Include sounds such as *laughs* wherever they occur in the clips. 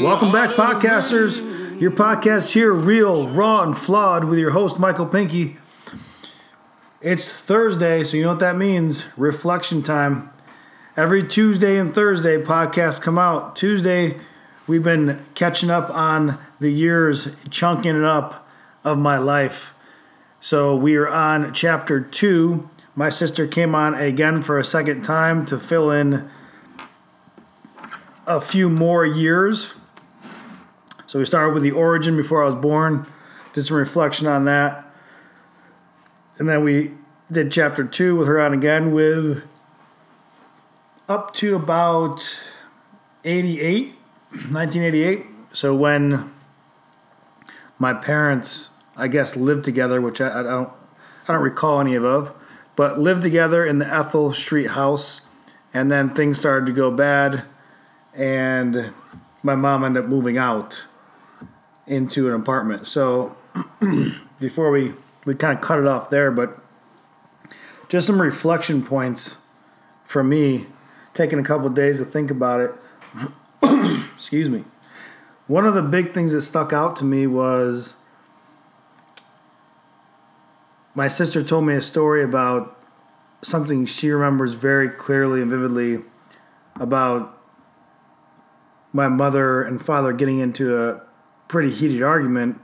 Welcome back, podcasters. Your podcast here, real, raw, and flawed, with your host, Michael Pinky. It's Thursday, so you know what that means reflection time. Every Tuesday and Thursday, podcasts come out. Tuesday, we've been catching up on the years, chunking it up of my life. So we are on chapter two. My sister came on again for a second time to fill in a few more years. So we started with the origin before I was born, did some reflection on that. And then we did chapter two with her on again with up to about 88, 1988. So when my parents, I guess, lived together, which I, I don't, I don't recall any of, but lived together in the Ethel Street house, and then things started to go bad, and my mom ended up moving out into an apartment. So *clears throat* before we we kind of cut it off there, but just some reflection points for me, taking a couple days to think about it. *clears throat* Excuse me. One of the big things that stuck out to me was my sister told me a story about something she remembers very clearly and vividly about my mother and father getting into a pretty heated argument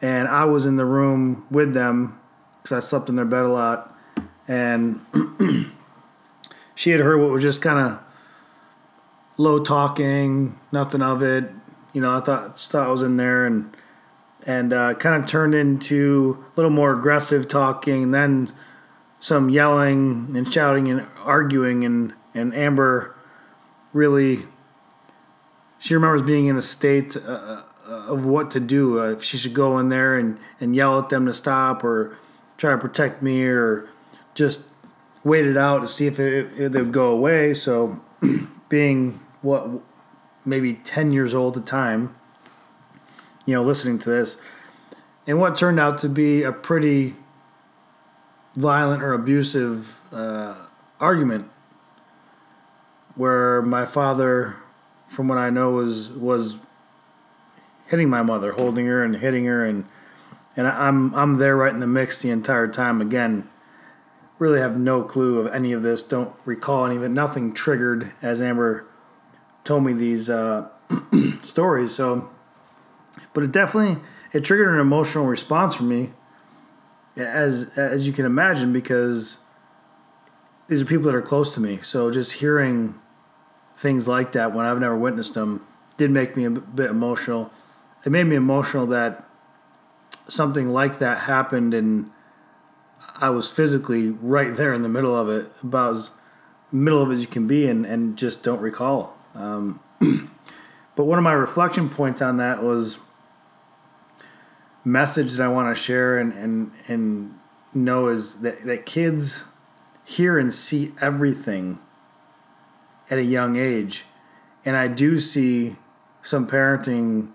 and I was in the room with them because I slept in their bed a lot and *clears throat* she had heard what was just kind of low talking nothing of it you know I thought thought I was in there and and uh, kind of turned into a little more aggressive talking, and then some yelling and shouting and arguing, and and Amber really she remembers being in a state uh, of what to do. Uh, if she should go in there and, and yell at them to stop or try to protect me or just wait it out to see if it, would go away. So *clears throat* being what maybe 10 years old at the time you know, listening to this, and what turned out to be a pretty violent or abusive uh, argument, where my father, from what I know, was was hitting my mother, holding her and hitting her, and and I'm I'm there right in the mix the entire time. Again, really have no clue of any of this. Don't recall any of it. Nothing triggered as Amber told me these uh, *clears throat* stories. So but it definitely it triggered an emotional response for me, as as you can imagine, because these are people that are close to me. So just hearing things like that when I've never witnessed them did make me a bit emotional. It made me emotional that something like that happened and I was physically right there in the middle of it, about as middle of it as you can be, and, and just don't recall. Um, *clears throat* but one of my reflection points on that was message that I want to share and, and, and know is that, that kids hear and see everything at a young age. And I do see some parenting,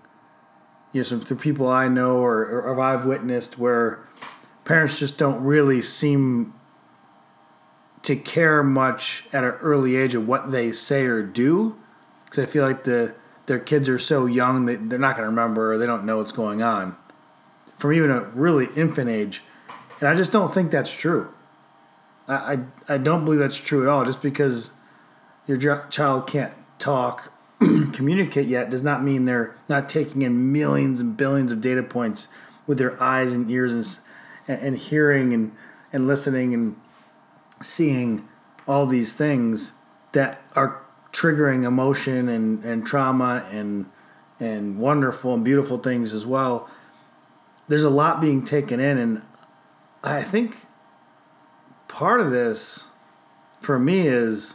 you know, some through people I know or, or I've witnessed where parents just don't really seem to care much at an early age of what they say or do. Because I feel like the their kids are so young that they're not going to remember or they don't know what's going on from even a really infant age. And I just don't think that's true. I, I, I don't believe that's true at all. Just because your child can't talk, *clears throat* communicate yet, does not mean they're not taking in millions and billions of data points with their eyes and ears and, and, hearing and, and listening and seeing all these things that are triggering emotion and, and trauma and and wonderful and beautiful things as well. There's a lot being taken in, and I think part of this for me is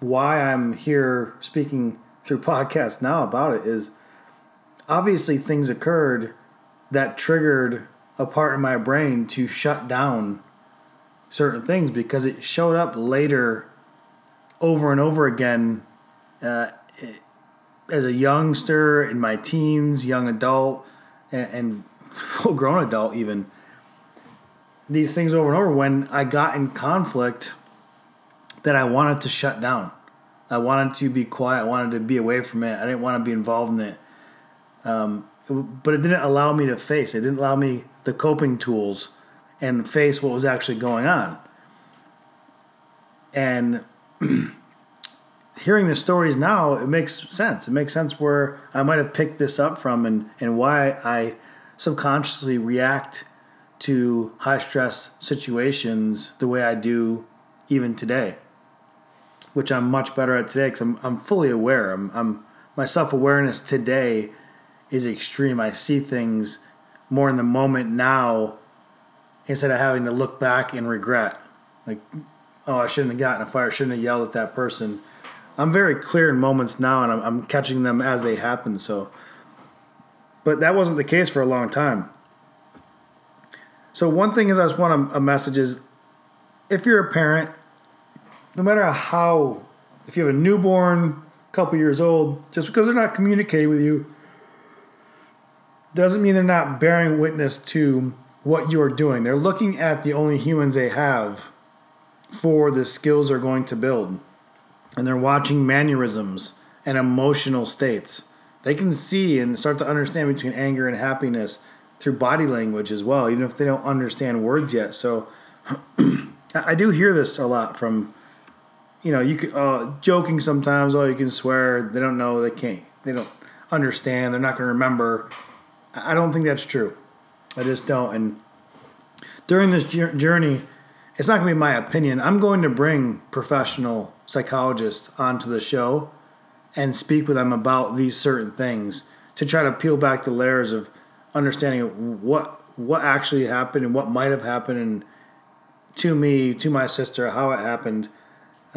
why I'm here speaking through *laughs* podcast now about it is obviously things occurred that triggered a part of my brain to shut down certain things because it showed up later over and over again uh, as a youngster in my teens young adult and, *laughs* and full grown adult even. These things over and over when I got in conflict that I wanted to shut down. I wanted to be quiet. I wanted to be away from it. I didn't want to be involved in it. Um, it, but it didn't allow me to face. It didn't allow me the coping tools and face what was actually going on. And *clears throat* hearing the stories now, it makes sense. It makes sense where I might have picked this up from and, and why I subconsciously react to high stress situations the way I do even today, which I'm much better at today because I'm, I'm fully aware. I'm, I'm my self awareness today is extreme. I see things more in the moment now instead of having to look back and regret. Like, oh, I shouldn't have gotten a fire, shouldn't have yelled at that person. I'm very clear in moments now and I'm, I'm catching them as they happen. So, but that wasn't the case for a long time. So, one thing is, I just want a, a message is if you're a parent, no matter how, if you have a newborn, couple years old, just because they're not communicating with you, doesn't mean they're not bearing witness to what you're doing. They're looking at the only humans they have for the skills they're going to build. And they're watching mannerisms and emotional states. They can see and start to understand between anger and happiness through body language as well, even if they don't understand words yet. So *clears throat* I do hear this a lot from, you know, you could uh, joking sometimes. Oh, you can swear. They don't know. They can't. They don't understand. They're not going to remember. I don't think that's true. I just don't. And during this journey, it's not going to be my opinion. I'm going to bring professional psychologists onto the show and speak with them about these certain things to try to peel back the layers of understanding what what actually happened and what might have happened and to me, to my sister, how it happened,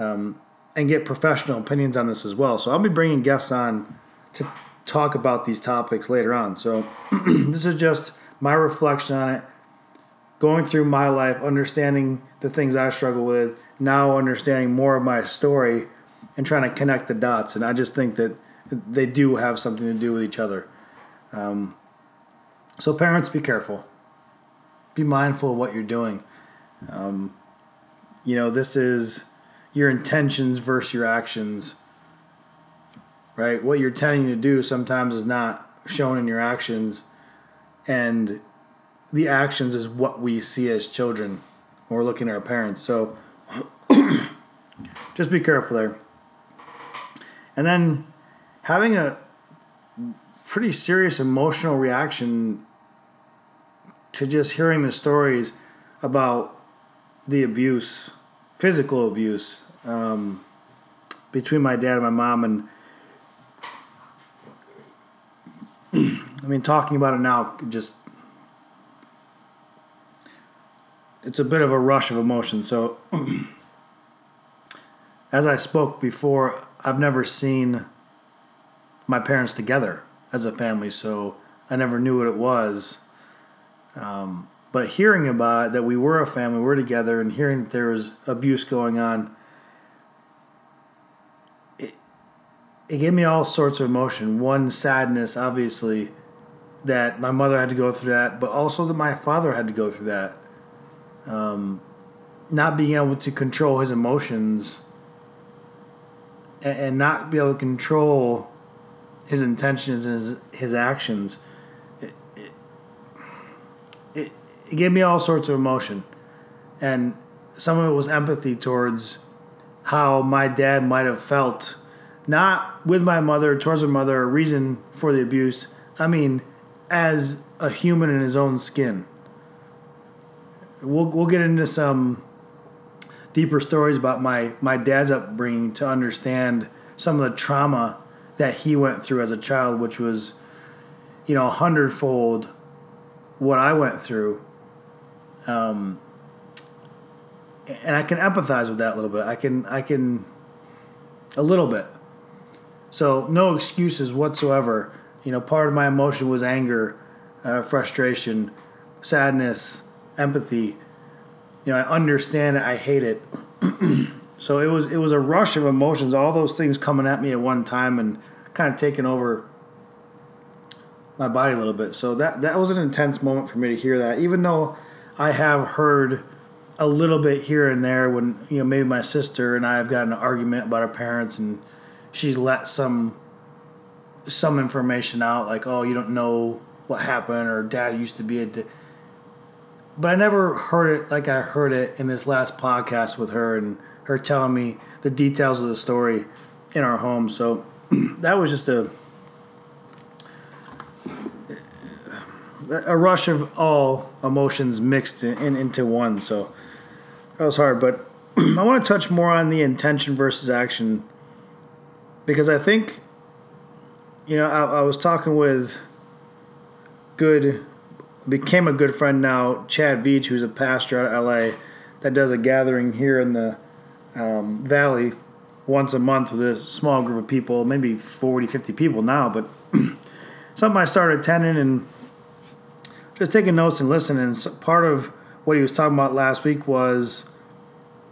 um, and get professional opinions on this as well. So I'll be bringing guests on to talk about these topics later on. So *clears throat* this is just my reflection on it, going through my life, understanding the things I struggle with, now understanding more of my story and trying to connect the dots. And I just think that they do have something to do with each other. Um, so, parents, be careful. Be mindful of what you're doing. Um, you know, this is your intentions versus your actions right? What you're intending to do sometimes is not shown in your actions, and the actions is what we see as children when we're looking at our parents. So *clears throat* just be careful there. And then having a pretty serious emotional reaction to just hearing the stories about the abuse, physical abuse, um, between my dad and my mom, and *clears throat* I mean, talking about it now just it's a bit of a rush of emotion. So, *clears throat* as I spoke before, I've never seen my parents together as a family, so I never knew what it was. Um, but hearing about it, that we were a family, we we're together, and hearing that there was abuse going on, it gave me all sorts of emotion. One, sadness, obviously, that my mother had to go through that, but also that my father had to go through that. Um, not being able to control his emotions and, and not be able to control his intentions and his, his actions. It, it, it, gave me all sorts of emotion. And some of it was empathy towards how my dad might have felt not with my mother, towards my mother, a reason for the abuse. I mean, as a human in his own skin. We'll, we'll get into some deeper stories about my, my dad's upbringing to understand some of the trauma that he went through as a child, which was, you know, a hundredfold what I went through. Um, and I can empathize with that a little bit. I can, I can, a little bit. So no excuses whatsoever. You know, part of my emotion was anger, uh, frustration, sadness, empathy. You know, I understand it. I hate it. *clears throat* so it was it was a rush of emotions, all those things coming at me at one time and kind of taking over my body a little bit. So that that was an intense moment for me to hear that, even though I have heard a little bit here and there when you know maybe my sister and I have gotten an argument about our parents and she's let some some information out like oh you don't know what happened or dad used to be a di-. but I never heard it like I heard it in this last podcast with her and her telling me the details of the story in our home so *clears throat* that was just a a rush of all emotions mixed in, in, into one so that was hard, but *clears throat* I want to touch more on the intention versus action because I think, you know, I, I was talking with good, became a good friend now, Chad Veach, who's a pastor out of LA that does a gathering here in the um, Valley once a month with a small group of people, maybe 40, 50 people now, but *clears throat* something I started attending and just taking notes and listening. So part of what he was talking about last week was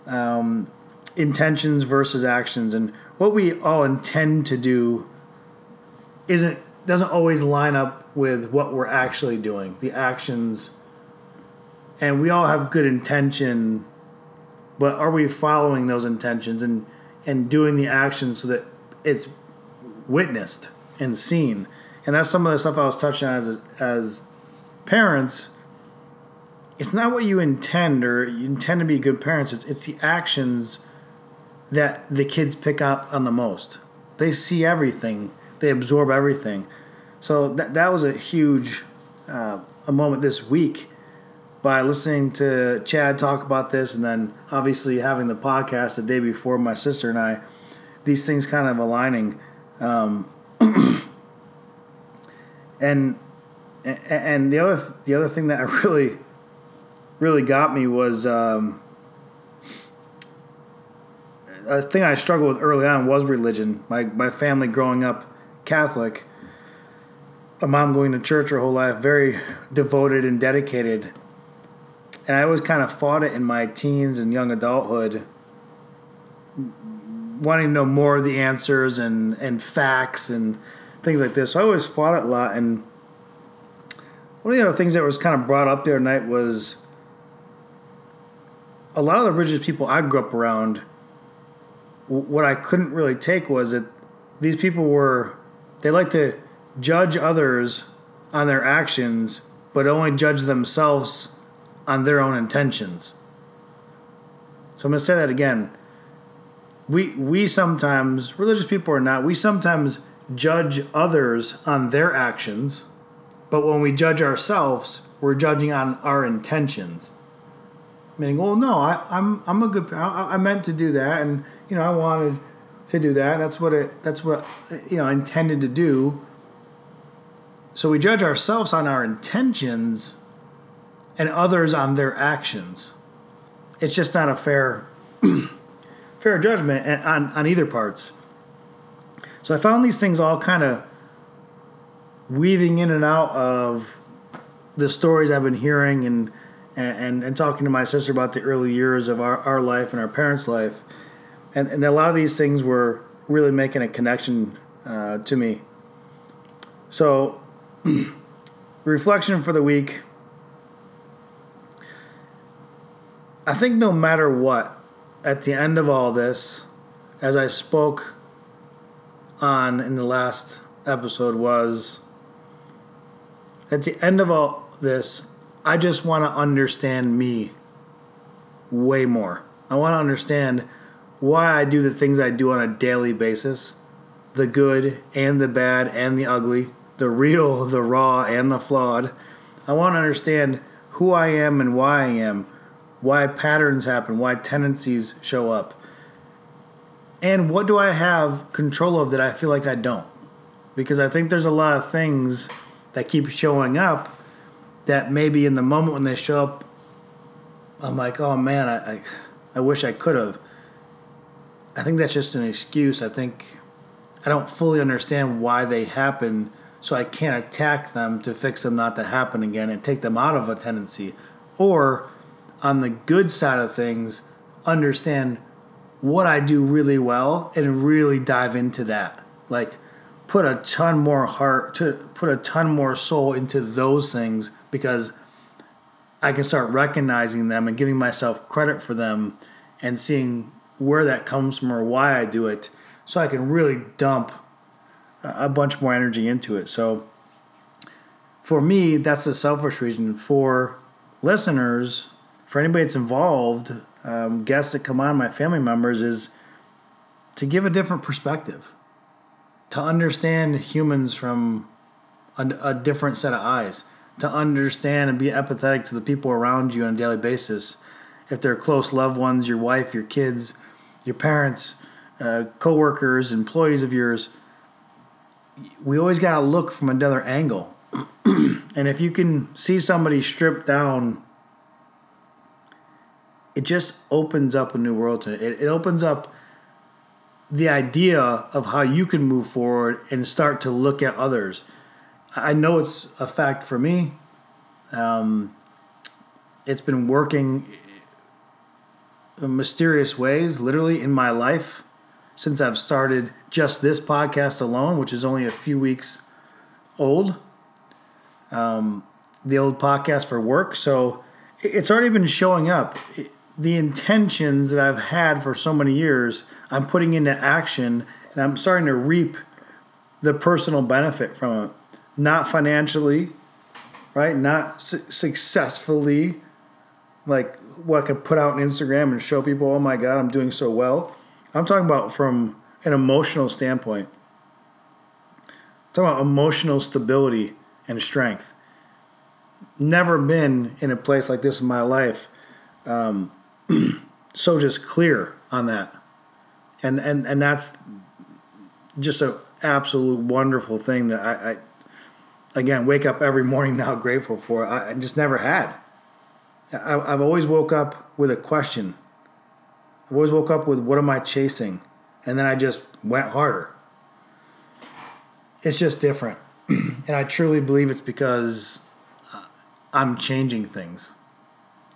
um, intentions versus actions, and what we all intend to do isn't doesn't always line up with what we're actually doing. The actions, and we all have good intention, but are we following those intentions and and doing the actions so that it's witnessed and seen? And that's some of the stuff I was touching on as as parents it's not what you intend or you intend to be good parents. It's it's the actions that the kids pick up on the most. They see everything. They absorb everything. So that that was a huge uh, a moment this week by listening to Chad talk about this, and then obviously having the podcast the day before my sister and I. These things kind of aligning, um, *clears throat* and and the other the other thing that *laughs* really really got me was um, a thing I struggled with early on was religion. My my family growing up Catholic, my mom going to church her whole life, very devoted and dedicated. And I always kind of fought it in my teens and young adulthood, wanting to know more of the answers and, and facts and things like this. So I always fought it a lot. And one of the other things that was kind of brought up there tonight was a lot of the religious people I grew up around, what I couldn't really take was that these people were, they like to judge others on their actions, but only judge themselves on their own intentions. So I'm going to say that again. We, we sometimes, religious people or not, we sometimes judge others on their actions, but when we judge ourselves, we're judging on our intentions meaning, well, no, I, I'm I'm a good. I, I meant to do that, and you know, I wanted to do that. That's what it. That's what you know, I intended to do. So we judge ourselves on our intentions, and others on their actions. It's just not a fair, *clears throat* fair judgment eh, on on either parts. So I found these things all kind of weaving in and out of the stories I've been hearing and and, and, talking to my sister about the early years of our, our life and our parents' life. And, and a lot of these things were really making a connection uh, to me. So, *clears throat* reflection for the week. I think no matter what, at the end of all this, as I spoke on in the last episode, was at the end of all this, I just want to understand me way more. I want to understand why I do the things I do on a daily basis the good and the bad and the ugly, the real, *laughs* the raw, and the flawed. I want to understand who I am and why I am, why patterns happen, why tendencies show up. And what do I have control of that I feel like I don't? Because I think there's a lot of things that keep showing up that maybe in the moment when they show up, I'm like, oh man, I, I, I wish I could have. I think that's just an excuse. I think I don't fully understand why they happen, so I can't attack them to fix them not to happen again and take them out of a tendency. Or on the good side of things, understand what I do really well and really dive into that. Like, put a ton more heart to put a ton more soul into those things because I can start recognizing them and giving myself credit for them and seeing where that comes from or why I do it so I can really dump a bunch more energy into it. So for me, that's the selfish reason. For listeners, for anybody that's involved, um, guests that come on, my family members, is to give a different perspective, to understand humans from a, a different set of eyes, to understand and be empathetic to the people around you on a daily basis. If they're close loved ones, your wife, your kids, your parents, uh, coworkers, employees of yours, we always got to look from another angle. *clears throat* and if you can see somebody stripped down, it just opens up a new world to it. It, it opens up the idea of how you can move forward and start to look at others. I know it's a fact for me. Um, it's been working in mysterious ways, literally in my life, since I've started just this podcast alone, which is only a few weeks old. Um, the old podcast for work, so it's already been showing up. The intentions that I've had for so many years, I'm putting into action, and I'm starting to reap the personal benefit from it not financially, right? Not su- successfully, like what I could put out on Instagram and show people, oh my God, I'm doing so well. I'm talking about from an emotional standpoint. I'm talking about emotional stability and strength. Never been in a place like this in my life. Um, *clears throat* so just clear on that. And, and, and that's just an absolute wonderful thing that I, I again, wake up every *laughs* morning now grateful for. I, just never had. I, I've always woke up with a question. I've always woke up with what am I chasing? And then I just went harder. It's just different. *clears throat* and I truly believe it's because uh, I'm changing things.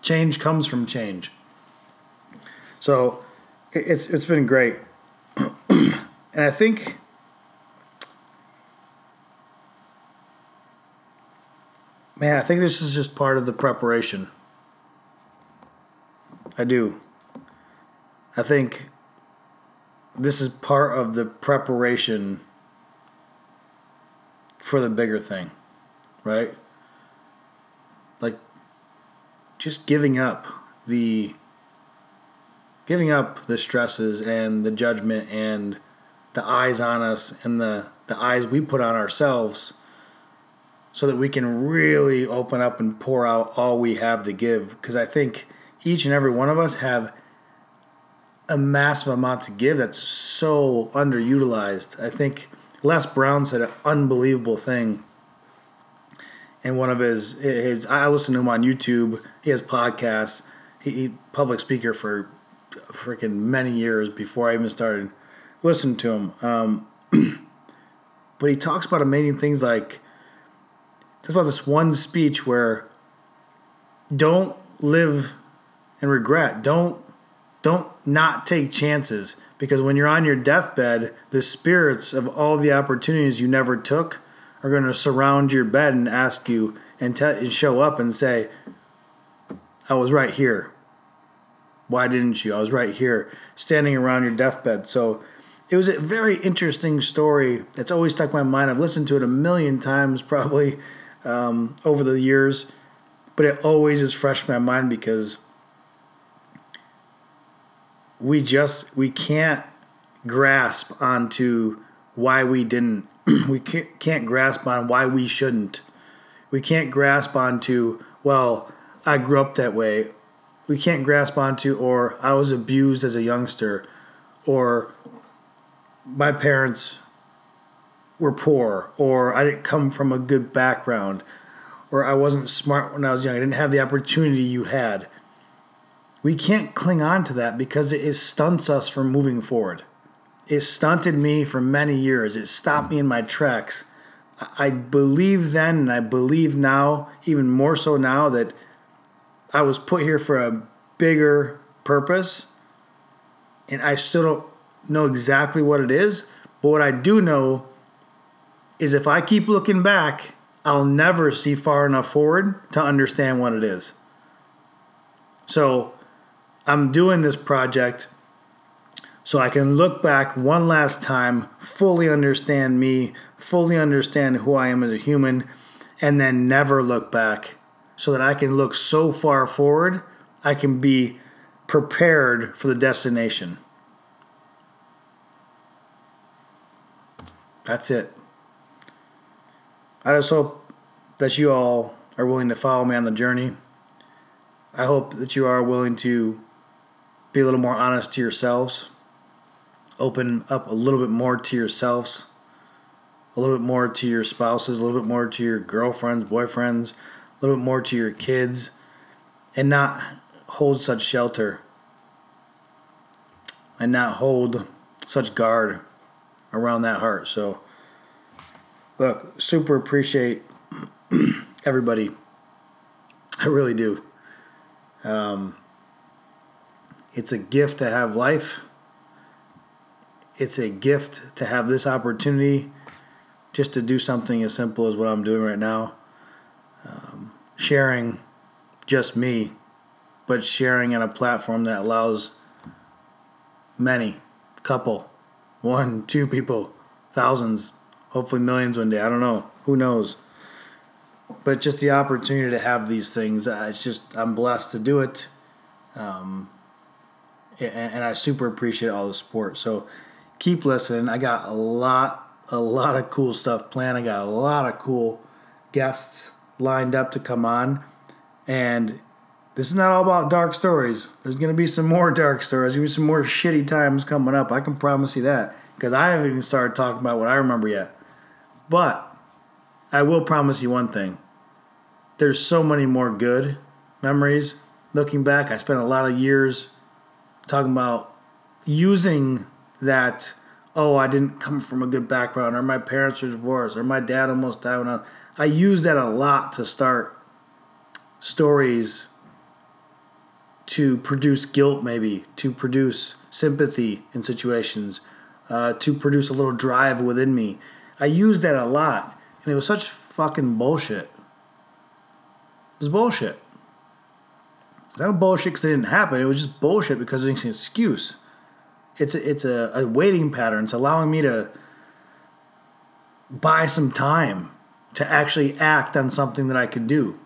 Change comes from change. So it's it's been great. *clears throat* and I think Man, I think this is just part of the preparation. I do. I think this is part of the preparation for the bigger thing, right? Like just giving up the giving up the stresses and the judgment and the eyes on us and the the eyes we put on ourselves so that we can really open up and pour out all we have to give. Because I think each and every one of us have a massive amount to give that's so underutilized. I think Les Brown said an unbelievable thing in one of his his. I listen to him on YouTube. He has podcasts. He, he public speaker for freaking many years before I even started listening to him. Um, *clears throat* but he talks about amazing things like talks about this one speech where don't live and regret. Don't don't not take chances because when you're on your deathbed, the spirits of all the opportunities you never took are going to surround your bed and ask you and, te- and show up and say, "I was right here. Why didn't you? I was right here, standing around your deathbed." So it was a very interesting story. It's always stuck in my mind. I've listened to it a million times, *laughs* probably um, over the years, but it always is fresh in my mind because we just we can't grasp onto why we didn't. *clears throat* we can't, can't grasp on why we shouldn't. We can't grasp onto well, I grew up that way. We can't grasp onto or I was abused as a youngster, or my parents were poor or I didn't come from a good background or I wasn't smart when I was young. I didn't have the opportunity you had. We can't cling on to that because it stunts us from moving forward. It stunted me for many years. It stopped me in my tracks. I believe then and I believe now, even more so now, that I was put here for a bigger purpose. And I still don't know exactly what it is. But what I do know is if I keep looking back, I'll never see far enough forward to understand what it is. So I'm doing this project so I can look back one last time, fully understand me, fully understand who I am as a human, and then never look back so that I can look so far forward, I can be prepared for the destination. That's it. I just hope that you all are willing to follow me on the journey. I hope that you are willing to be a little more honest to yourselves, open up a little bit more to yourselves, a little bit more to your spouses, a little bit more to your girlfriends, boyfriends, a little bit more to your kids, and not hold such shelter and not hold such guard around that heart. So, look, super appreciate *clears throat* everybody. I really do. Um, it's a gift to have life. It's a gift to have this opportunity just to do something as simple as what I'm doing right now. Um, sharing just me, but sharing in a platform that allows many, couple, one, two people, thousands, hopefully millions one day. I don't know. Who knows? But just the opportunity to have these things, uh, it's just, I'm blessed to do it. Um, and, and I super appreciate all the support. So keep listening. I got a lot, a lot of cool stuff planned. I got a lot of cool guests lined up to come on. And this is not all about dark stories. There's going to be some more dark stories. There's some more shitty times coming up. I can promise you that. Because I haven't even started talking about what I remember yet. But I will promise you one thing there's so many more good memories. Looking back, I spent a lot of years talking about using that. Oh, I didn't come from a good background, or my parents were divorced, or my dad almost died when I. I use that a lot to start stories to produce guilt, maybe to produce sympathy in situations, uh, to produce a little drive within me. I used that a lot, and it was such fucking bullshit. It was bullshit. It's not bullshit because it didn't happen. It was just bullshit because it's an excuse. It's a, it's a, a waiting pattern. It's allowing me to buy some time to actually act on something that I could do.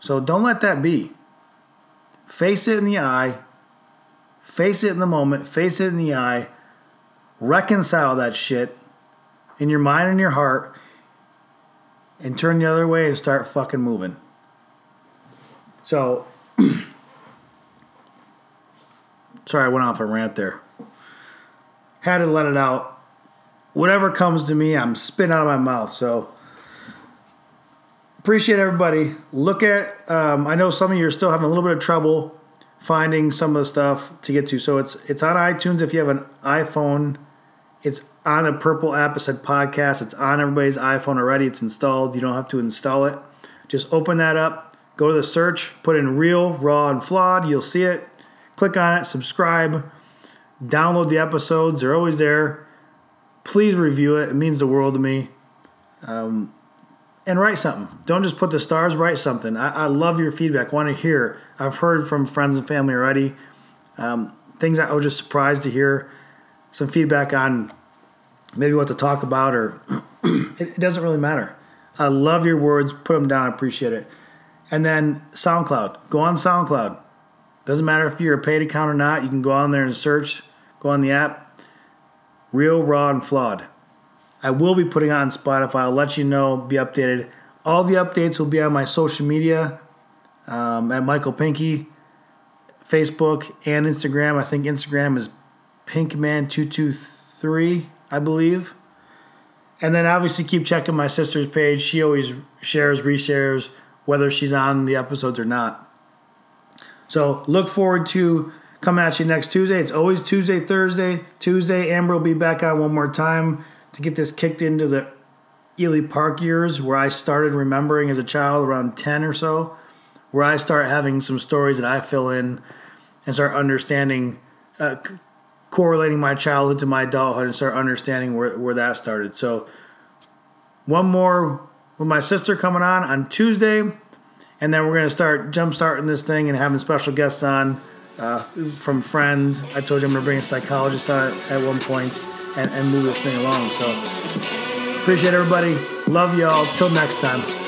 So don't let that be. Face it in the eye. Face it in the moment. Face it in the eye. Reconcile that shit in your mind and your heart and turn the other way and start fucking moving. So, *clears throat* sorry, I went off a rant there. Had to let it out. Whatever comes to me, I'm spitting out of my mouth. So, appreciate everybody. Look at, um, I know some of you are still having a little bit of trouble finding some of the stuff to get to. So it's it's on iTunes if you have an iPhone. It's on the Purple app. It said podcast. It's on everybody's iPhone already. It's installed. You don't have to install it. Just open that up. Go to the search. Put in real, raw, and flawed. You'll see it. Click on it. Subscribe. Download the episodes. They're always there. Please review it. It means the world to me. Um, and write something. Don't just put the stars, write something. I, I love your feedback. Want to hear. I've heard from friends and family already. Um, things I was just surprised to hear. Some feedback on maybe what to talk about, or *clears throat* it, it doesn't really matter. I love your words. Put them down. I appreciate it. And then SoundCloud. Go on SoundCloud. Doesn't matter if you're a paid account or not. You can go on there and search. Go on the app. Real, raw, and flawed. I will be putting on Spotify. I'll let you know, be updated. All the updates will be on my social media um, at Michael Pinky, Facebook, and Instagram. I think Instagram is Pinkman223, I believe. And then obviously keep checking my sister's page. She always shares, reshares, whether she's on the episodes or not. So look forward to coming at you next Tuesday. It's always Tuesday, Thursday. Tuesday, Amber will be back on one more time to get this kicked into the Ely Park years where I started remembering as a child around 10 or so, where I start having some stories that I fill in and start understanding, uh, c- correlating my childhood to my adulthood and start understanding where, where that started. So, one more with my sister coming on on Tuesday, and then we're going to start jump starting this thing and having special guests on uh, from friends. I told you I'm going to bring a psychologist on at one point and, and move this thing along. So appreciate everybody. Love y'all. Till next time.